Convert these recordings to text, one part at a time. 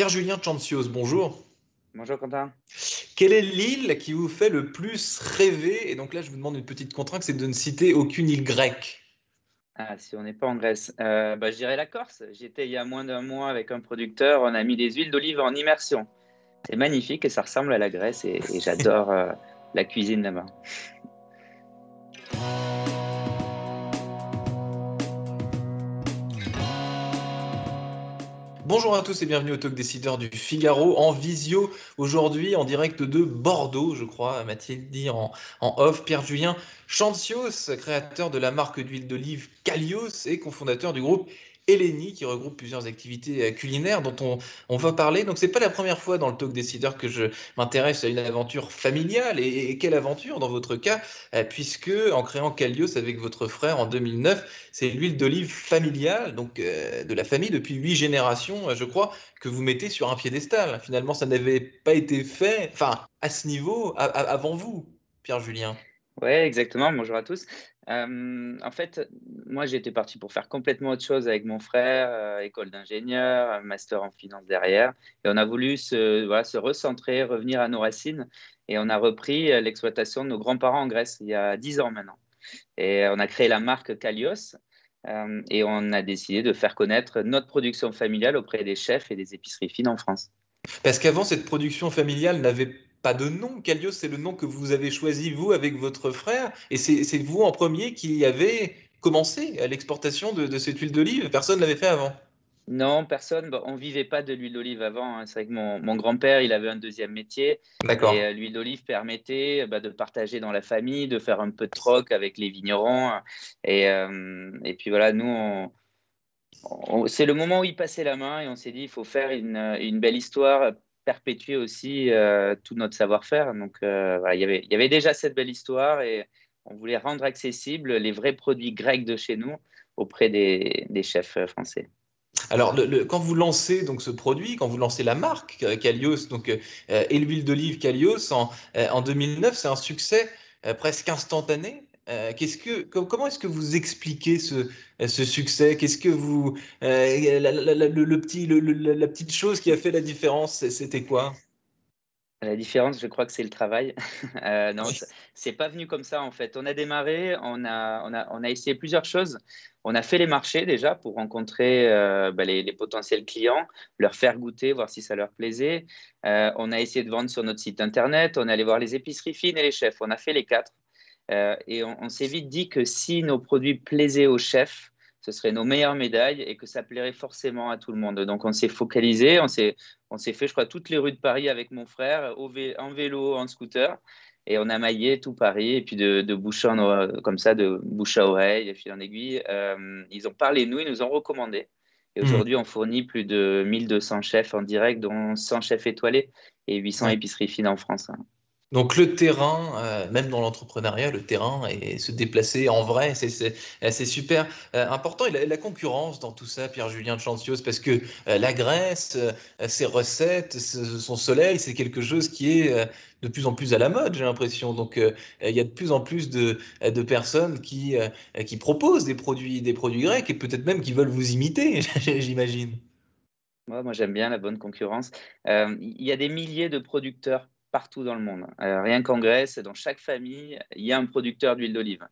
Pierre-Julien Chancios, bonjour. Bonjour Quentin. Quelle est l'île qui vous fait le plus rêver? Et donc là, je vous demande une petite contrainte, c'est de ne citer aucune île grecque. Ah, si on n'est pas en Grèce, euh, bah, je dirais la Corse. J'étais il y a moins d'un mois avec un producteur, on a mis des huiles d'olive en immersion. C'est magnifique et ça ressemble à la Grèce et, j'adore euh, la cuisine là-bas. Bonjour à tous et bienvenue au Talk Décideur du Figaro en visio aujourd'hui en direct de Bordeaux, je crois, Mathilde dit en, off. Pierre-Julien Chancios, créateur de la marque d'huile d'olive Calios et cofondateur du groupe Eleni, qui regroupe plusieurs activités euh, culinaires dont on, va parler. Donc, c'est pas la première fois dans le talk décideur que je m'intéresse à une aventure familiale. Et, quelle aventure dans votre cas, euh, puisque en créant Calios avec votre frère en 2009, c'est l'huile d'olive familiale, donc euh, de la famille depuis huit générations, je crois, que vous mettez sur un piédestal. Finalement, ça n'avait pas été fait, enfin, à ce niveau, avant vous, Pierre Julien. Oui, exactement. Bonjour à tous. Euh, en fait, moi, j'étais parti pour faire complètement autre chose avec mon frère, euh, école d'ingénieur, master en finance derrière. Et on a voulu se, voilà, se recentrer, revenir à nos racines. Et on a repris euh, l'exploitation de nos grands-parents en Grèce il y a dix ans maintenant. Et on a créé la marque Kalios. et on a décidé de faire connaître notre production familiale auprès des chefs et des épiceries fines en France. Parce qu'avant, cette production familiale n'avait pas de nom. Calios, c'est le nom que vous avez choisi, vous, avec votre frère. Et c'est vous en premier qui avez commencé à l'exportation de, cette huile d'olive. Personne ne l'avait fait avant. Non, personne. on ne vivait pas de l'huile d'olive avant. Hein. C'est vrai que mon, grand-père, il avait un deuxième métier. D'accord. Et euh, l'huile d'olive permettait bah, de partager dans la famille, de faire un peu de troc avec les vignerons. Et, euh, et puis voilà, nous, c'est le moment où il passait la main et on s'est dit, il faut faire une, une belle histoire perpétuer aussi euh, tout notre savoir-faire. Donc, euh, il, y avait, déjà cette belle histoire et on voulait rendre accessibles les vrais produits grecs de chez nous auprès des, chefs français. Alors, quand vous lancez donc ce produit, quand vous lancez la marque Calios, donc euh, et l'huile d'olive Calios en 2009, c'est un succès presque instantané? Euh, que, comment est-ce que vous expliquez ce, ce succès? Qu'est-ce que vous, euh, la, le, petit, la petite chose qui a fait la différence, c'était quoi? La différence, je crois que c'est le travail. euh, non, c'est pas venu comme ça en fait. On a démarré, on a, on a, on a essayé plusieurs choses. On a fait les marchés déjà pour rencontrer euh, bah, les, les, potentiels clients, leur faire goûter, voir si ça leur plaisait. on a essayé de vendre sur notre site internet. On est allé voir les épiceries fines et les chefs. On a fait les quatre. Euh, et on, s'est vite dit que si nos produits plaisaient aux chefs, ce seraient nos meilleures médailles et que ça plairait forcément à tout le monde. Donc on s'est focalisé, on s'est, on s'est fait, je crois, toutes les rues de Paris avec mon frère, en vélo, en scooter. Et on a maillé tout Paris, et puis de, de bouche en, comme ça, de bouche à oreille, fil en aiguille. Euh, ils ont parlé de nous, ils nous ont recommandé. Et mmh. aujourd'hui, on fournit plus de 1200 chefs en direct, dont 100 chefs étoilés et 800 épiceries fines en France. Donc le terrain, euh, même dans l'entrepreneuriat, le terrain et se déplacer en vrai, c'est super euh, important. Et la, concurrence dans tout ça, Pierre-Julien de Chancios, parce que euh, la Grèce, ses recettes, son soleil, c'est quelque chose qui est de plus en plus à la mode, j'ai l'impression. Donc il y a de plus en plus de, personnes qui, qui proposent des produits, des produits grecs et peut-être même qui veulent vous imiter, j'imagine. moi, j'aime bien la bonne concurrence. Il y a des milliers de producteurs partout dans le monde. Euh, rien qu'en Grèce, dans chaque famille, il y a un producteur d'huile d'olive.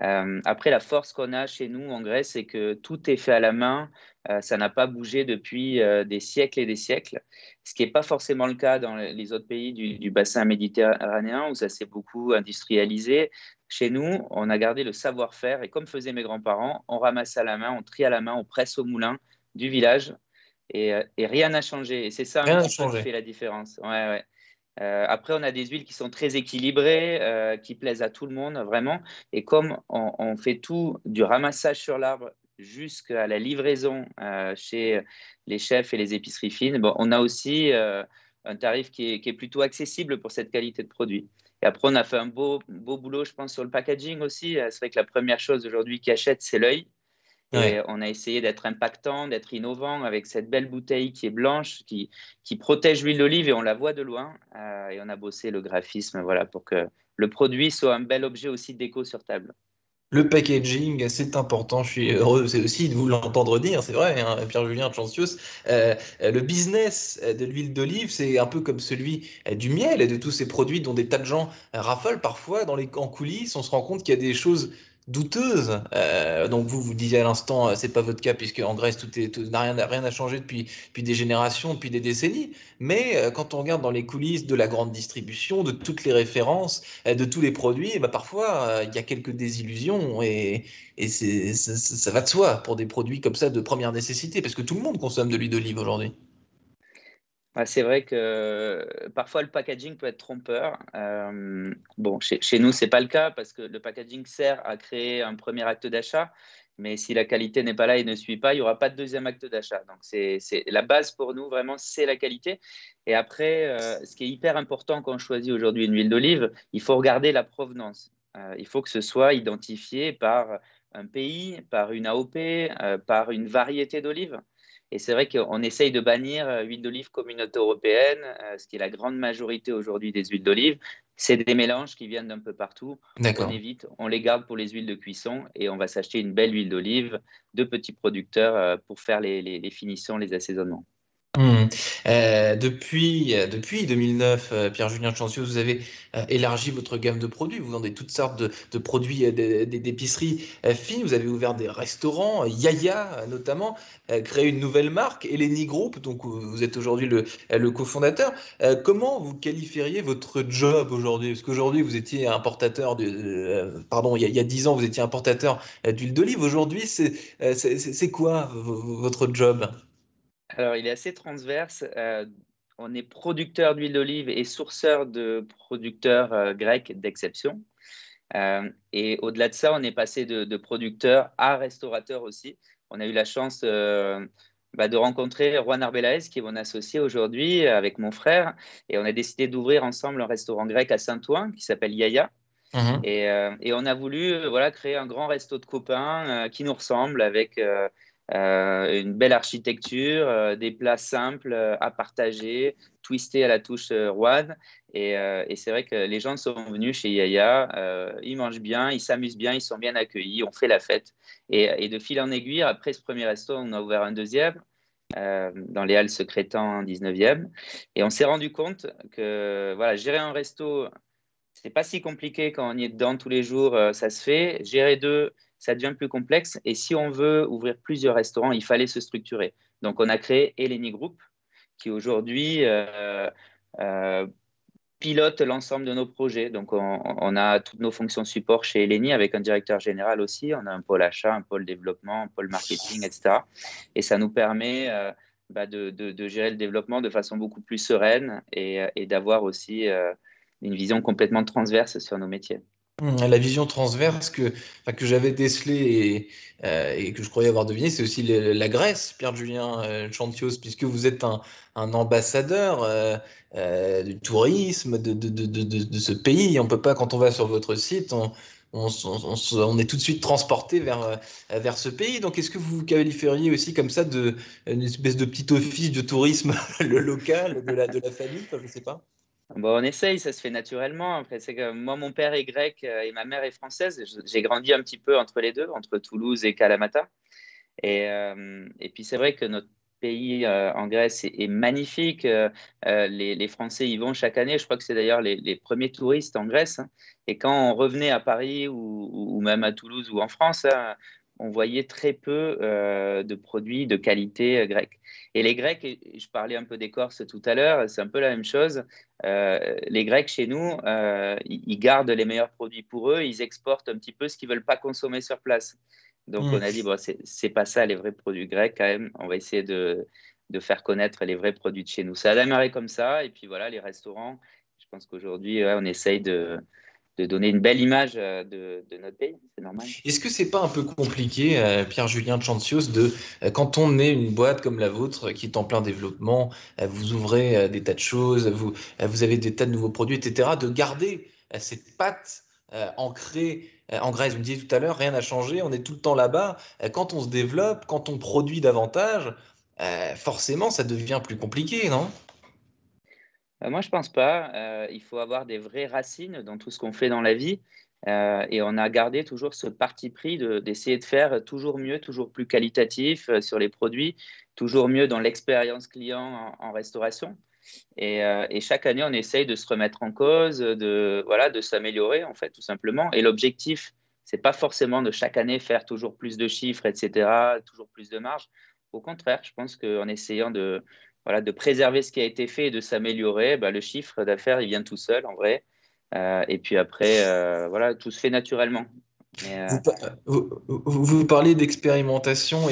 Euh, après, la force qu'on a chez nous en Grèce, c'est que tout est fait à la main. Euh, ça n'a pas bougé depuis des siècles et des siècles, ce qui n'est pas forcément le cas dans les autres pays du, bassin méditerranéen où ça s'est beaucoup industrialisé. Chez nous, on a gardé le savoir-faire et comme faisaient mes grands-parents, on ramasse à la main, on trie à la main, on presse au moulin du village et, rien n'a changé. Et c'est ça qui fait la différence. Ouais, ouais. Euh, après, on a des huiles qui sont très équilibrées, euh, qui plaisent à tout le monde, vraiment. Et comme on, fait tout du ramassage sur l'arbre jusqu'à la livraison euh, chez les chefs et les épiceries fines, bon, on a aussi un tarif qui est, plutôt accessible pour cette qualité de produit. Et après, on a fait un beau, beau boulot, je pense, sur le packaging aussi. C'est vrai que la première chose aujourd'hui qui achète, c'est l'œil. Et on a essayé d'être impactant, d'être innovant avec cette belle bouteille qui est blanche, qui, qui protège l'huile d'olive et on la voit de loin. Euh, et on a bossé le graphisme voilà, pour que le produit soit un bel objet aussi déco sur table. Le packaging, c'est important. Je suis heureux aussi de vous l'entendre dire. C'est vrai, hein, Pierre-Julien Chancios. Euh, le business de l'huile d'olive, c'est un peu comme celui du miel et de tous ces produits dont des tas de gens raffolent parfois dans les en coulisses. On se rend compte qu'il y a des choses douteuse. Euh, donc vous vous disiez à l'instant, euh, c'est pas votre cas puisque en Grèce tout est n'a rien rien n'a changé depuis depuis des générations, depuis des décennies. Mais euh, quand on regarde dans les coulisses de la grande distribution, de toutes les références, de tous les produits, bah parfois il y a quelques désillusions et, et c'est ça, va de soi pour des produits comme ça de première nécessité parce que tout le monde consomme de l'huile d'olive aujourd'hui c'est vrai que parfois le packaging peut être trompeur. Euh, bon, chez, nous, ce n'est pas le cas parce que le packaging sert à créer un premier acte d'achat. Mais si la qualité n'est pas là et ne suit pas, il n'y aura pas de deuxième acte d'achat. Donc, c'est la base pour nous, vraiment, c'est la qualité. Et après, euh, ce qui est hyper important quand on choisit aujourd'hui une huile d'olive, il faut regarder la provenance. Euh, il faut que ce soit identifié par un pays, par une AOP, par une variété d'olives. Et c'est vrai qu'on essaye de bannir euh, huile d'olive communauté européenne, euh, ce qui est la grande majorité aujourd'hui des huiles d'olive. C'est des mélanges qui viennent d'un peu partout. On évite, on les garde pour les huiles de cuisson et on va s'acheter une belle huile d'olive de petits producteurs euh, pour faire les, les finitions, les assaisonnements. Mmh. Euh, depuis, euh, depuis 2009, euh, Pierre-Julien Chancieux, vous avez élargi votre gamme de produits. Vous vendez toutes sortes de, produits d'épicerie fines. Vous avez ouvert des restaurants, Yaya notamment, créé une nouvelle marque, Eleni Group, donc vous êtes aujourd'hui le, le cofondateur. comment vous qualifieriez votre job aujourd'hui? Parce qu'aujourd'hui, vous étiez importateur, de, pardon, il y, a, dix ans, vous étiez importateur d'huile d'olive. Aujourd'hui, c'est quoi votre job? Alors, il est assez transverse. Euh, on est producteur d'huile d'olive et sourceur de producteurs euh, grecs d'exception. Euh, et au-delà de ça, on est passé de, producteur à restaurateur aussi. On a eu la chance bah, de rencontrer Juan Arbelaez, qui est mon associé aujourd'hui, avec mon frère. Et on a décidé d'ouvrir ensemble un restaurant grec à Saint-Ouen qui s'appelle Yaya. Mhm. Et, et, on a voulu voilà, créer un grand resto de copains qui nous ressemble avec euh, une belle architecture, euh, des plats simples euh, à partager, twistés à la touche Rouen. Et, c'est vrai que les gens sont venus chez Yaya, ils mangent bien, ils s'amusent bien, ils sont bien accueillis, on fait la fête. Et, et, de fil en aiguille, après ce premier resto, on a ouvert un deuxième. dans les Halles Secrétan 19e. Et on s'est rendu compte que voilà, gérer un resto, c'est pas si compliqué quand on y est dedans tous les jours, ça se fait. Gérer deux, ça devient plus complexe. Et si on veut ouvrir plusieurs restaurants, il fallait se structurer. Donc, on a créé Eleni Group, qui aujourd'hui euh, euh, pilote l'ensemble de nos projets. Donc, on, a toutes nos fonctions support chez Eleni avec un directeur général aussi. On a un pôle achat, un pôle développement, un pôle marketing, etc. Et ça nous permet euh, bah, de, gérer le développement de façon beaucoup plus sereine et, et d'avoir aussi une vision complètement transverse sur nos métiers. Mmh, la vision transverse que, que j'avais décelée euh, et, que je croyais avoir deviné, c'est aussi la Grèce, Pierre-Julien euh, Chantios, puisque vous êtes un, ambassadeur euh, du tourisme de, de, ce pays. On peut pas, quand on va sur votre site, on, on, est tout de suite transporté vers, vers ce pays. Donc, est-ce que vous qualifieriez aussi comme ça de une espèce de petit office de tourisme le local de la, de la famille Je ne sais pas. Bon, on essaye, ça se fait naturellement. Après, c'est moi, mon père est grec euh, et ma mère est française. J'ai grandi un petit peu entre les deux, entre Toulouse et Kalamata. Et, euh, puis, c'est vrai que notre pays euh, en Grèce est, magnifique. les, Français y vont chaque année. Je crois que c'est d'ailleurs les, premiers touristes en Grèce. Hein. Et quand on revenait à Paris ou, même à Toulouse ou en France, hein, on voyait très peu de produits de qualité grecque. Et les Grecs, je parlais un peu des Corses tout à l'heure, c'est un peu la même chose. Euh, les Grecs chez nous, ils gardent les meilleurs produits pour eux, ils exportent un petit peu ce qu'ils veulent pas consommer sur place. Donc hmm. on a dit, bon, c'est pas ça les vrais produits grecs quand même, on va essayer de, de faire connaître les vrais produits de chez nous. Ça a démarré comme ça, et puis voilà, les restaurants, je pense qu'aujourd'hui, on essaye de, de donner une belle image euh, de, notre pays, c'est normal. Est-ce que c'est pas un peu compliqué, euh, Pierre-Julien Chancios, de euh, quand on est une boîte comme la vôtre qui est en plein développement, vous ouvrez des tas de choses, vous, vous avez des tas de nouveaux produits, etc., de garder cette patte ancrée en Grèce, vous me disiez tout à l'heure, rien n'a changé, on est tout le temps là-bas. Quand on se développe, quand on produit davantage, forcément, ça devient plus compliqué, non? Euh, moi, je pense pas. Euh, il faut avoir des vraies racines dans tout ce qu'on fait dans la vie. et on a gardé toujours ce parti pris d'essayer de, faire toujours mieux, toujours plus qualitatif sur les produits, toujours mieux dans l'expérience client en, restauration. Et, chaque année, on essaye de se remettre en cause, de, voilà, de s'améliorer, en fait, tout simplement. Et l'objectif, c'est pas forcément de chaque année faire toujours plus de chiffres, etc., toujours plus de marge. Au contraire, je pense qu'en essayant de, de préserver ce qui a été fait et de s'améliorer, bah, le chiffre d'affaires, il vient tout seul en vrai. Euh, et puis après, euh, voilà, tout se fait naturellement. Euh, vous, parlez d'expérimentation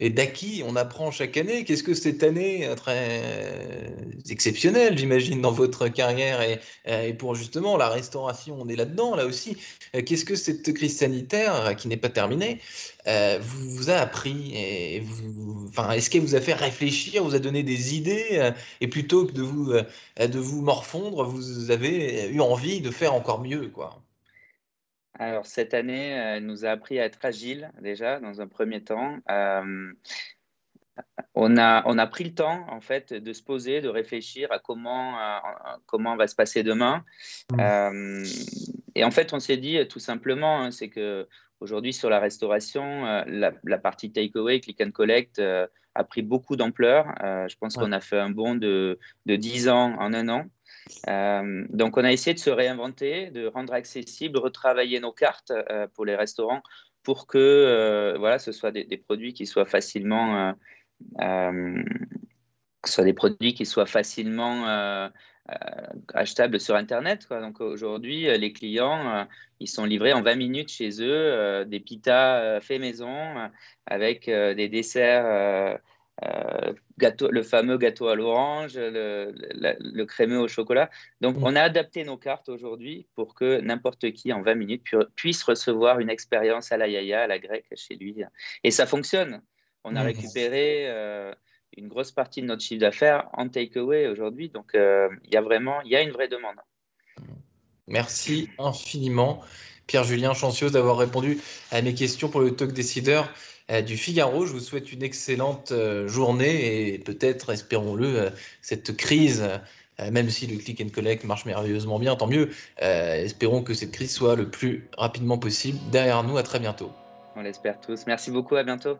et d'acquis, on apprend chaque année. Qu'est-ce que cette année très exceptionnelle, j'imagine, dans votre carrière et, pour justement la restauration, on est là-dedans, là aussi. Qu'est-ce que cette crise sanitaire, qui n'est pas terminée, vous, a appris et Est-ce qu'elle vous a fait réfléchir, vous a donné des idées et plutôt que de vous, de vous morfondre, vous avez eu envie de faire encore mieux quoi? Alors, cette année, elle nous a appris à être agile déjà, dans un premier temps. Euh, on, a, on a pris le temps, en fait, de se poser, de réfléchir à comment, euh, comment va se passer demain. Mmh. Euh, et en fait, on s'est dit tout simplement, hein, c'est que aujourd'hui, sur la restauration, la, partie takeaway, click and collect, a pris beaucoup d'ampleur. je pense qu'on a fait un bond de, de 10 ans en un an. Euh, donc, on a essayé de se réinventer, de rendre accessible, retravailler nos cartes euh, pour les restaurants pour que euh, voilà, ce soit des, produits qui soient facilement, soit des produits qui soient facilement achetables sur Internet. Donc aujourd'hui, les clients, ils sont livrés en 20 minutes chez eux, des pitas faits maison avec des desserts euh, gâteau, le fameux gâteau à l'orange, le, crémeux au chocolat. Donc, mm. on a adapté nos cartes aujourd'hui pour que n'importe qui, en 20 minutes, puisse recevoir une expérience à la yaya, à la grecque chez lui. Et ça fonctionne. On a mm. récupéré euh, une grosse partie de notre chiffre d'affaires en takeaway aujourd'hui. Donc, euh, il y a vraiment y a une vraie demande. Merci infiniment, Pierre-Julien Chancios, d'avoir répondu à mes questions pour le Talk Décideur. Euh, du Figaro. Je vous souhaite une excellente euh, journée et peut-être, espérons-le, euh, cette crise, même si le click and collect marche merveilleusement bien, tant mieux. espérons que cette crise soit le plus rapidement possible derrière nous. À très bientôt. On l'espère tous. Merci beaucoup. À bientôt.